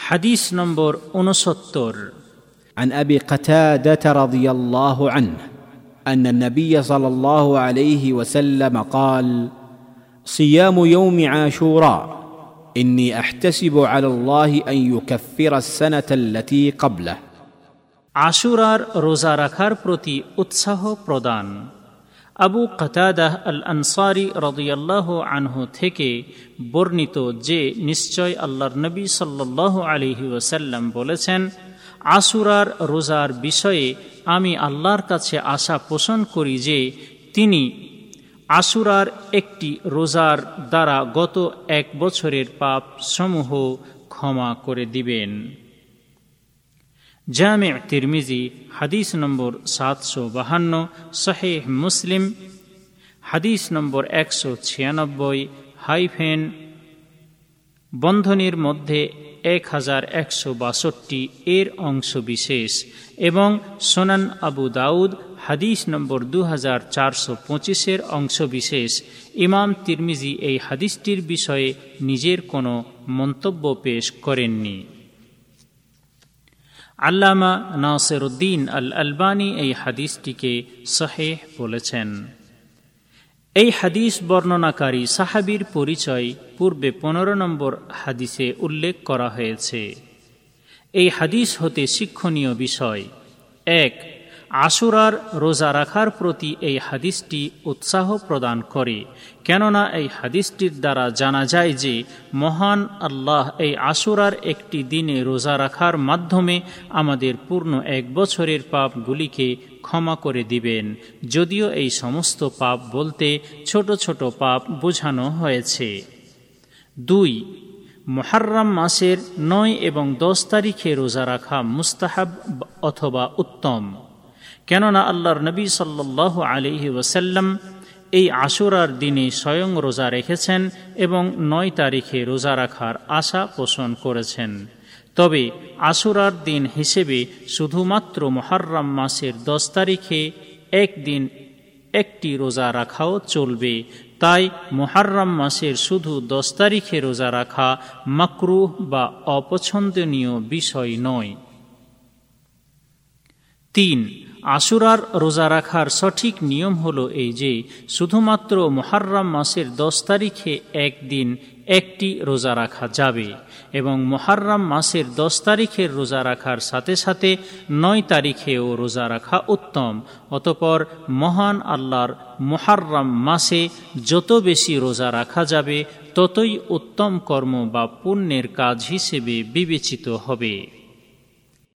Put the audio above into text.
হাদিস নম্বর উনসত্তর عن ابي قتاده رضي الله عنه ان النبي صلى الله عليه وسلم قال صيام يوم عاشوراء اني احتسب على الله ان يكفر السنه التي قبله আশুরার রোজা রাখার প্রতি উৎসাহ প্রদান আবু কতাদাহ আল আনসারি রদিয়াল্লাহ আনহু থেকে বর্ণিত যে নিশ্চয় আল্লাহর নবী সাল্লাহ আলিহি ওসাল্লাম বলেছেন আশুরার রোজার বিষয়ে আমি আল্লাহর কাছে আশা পোষণ করি যে তিনি আশুরার একটি রোজার দ্বারা গত এক বছরের পাপ সমূহ ক্ষমা করে দিবেন। জামে তিরমিজি হাদিস নম্বর সাতশো বাহান্ন শাহেহ মুসলিম হাদিস নম্বর একশো ছিয়ানব্বই হাইফেন বন্ধনীর মধ্যে এক হাজার একশো বাষট্টি এর অংশ বিশেষ এবং সোনান আবু দাউদ, হাদিস নম্বর দু হাজার চারশো পঁচিশের অংশ বিশেষ। ইমাম তিরমিজি এই হাদিসটির বিষয়ে নিজের কোনো মন্তব্য পেশ করেননি। আল্লামা নাসের উদ্দিন আল আলবানি এই হাদিসটিকে সহেহ বলেছেন। এই হাদিস বর্ণনাকারী সাহাবির পরিচয় পূর্বে পনেরো নম্বর হাদিসে উল্লেখ করা হয়েছে। এই হাদিস হতে শিক্ষণীয় বিষয়, এক আশুরার রোজা রাখার প্রতি এই হাদিসটি উৎসাহ প্রদান করে। কেননা এই হাদিসটির দ্বারা জানা যায় যে, মহান আল্লাহ এই আশুরার একটি দিনে রোজা রাখার মাধ্যমে আমাদের পূর্ণ এক বছরের পাপগুলিকে ক্ষমা করে দিবেন। যদিও এই সমস্ত পাপ বলতে ছোট ছোট পাপ বোঝানো হয়েছে। দুই, মহার্রাম মাসের নয় এবং দশ তারিখে রোজা রাখা মুস্তাহাব অথবা উত্তম। কেননা আল্লাহর নবী সাল্লাহ আলিহি ওসাল্লাম এই আশুরার দিনে স্বয়ং রোজা রেখেছেন এবং নয় তারিখে রোজা রাখার আশা পোষণ করেছেন। তবে আশুরার দিন হিসেবে শুধুমাত্র মহার্রাম মাসের দশ তারিখে একদিন একটি রোজা রাখাও চলবে। তাই মোহার্রাম মাসের শুধু দশ তারিখে রোজা রাখা মাকরুহ বা অপছন্দনীয় বিষয় নয়। তিন আশুরার রোজা রাখার সঠিক নিয়ম হলো এই যে, শুধুমাত্র মোহার্রাম মাসের দশ তারিখে একদিন একটি রোজা রাখা যাবে এবং মোহার্রাম মাসের দশ তারিখের রোজা রাখার সাথে সাথে নয় তারিখেও রোজা রাখা উত্তম। অতপর মহান আল্লাহর মোহার্রাম মাসে যত বেশি রোজা রাখা যাবে, ততই উত্তম কর্ম বা পুণ্যের কাজ হিসেবে বিবেচিত হবে।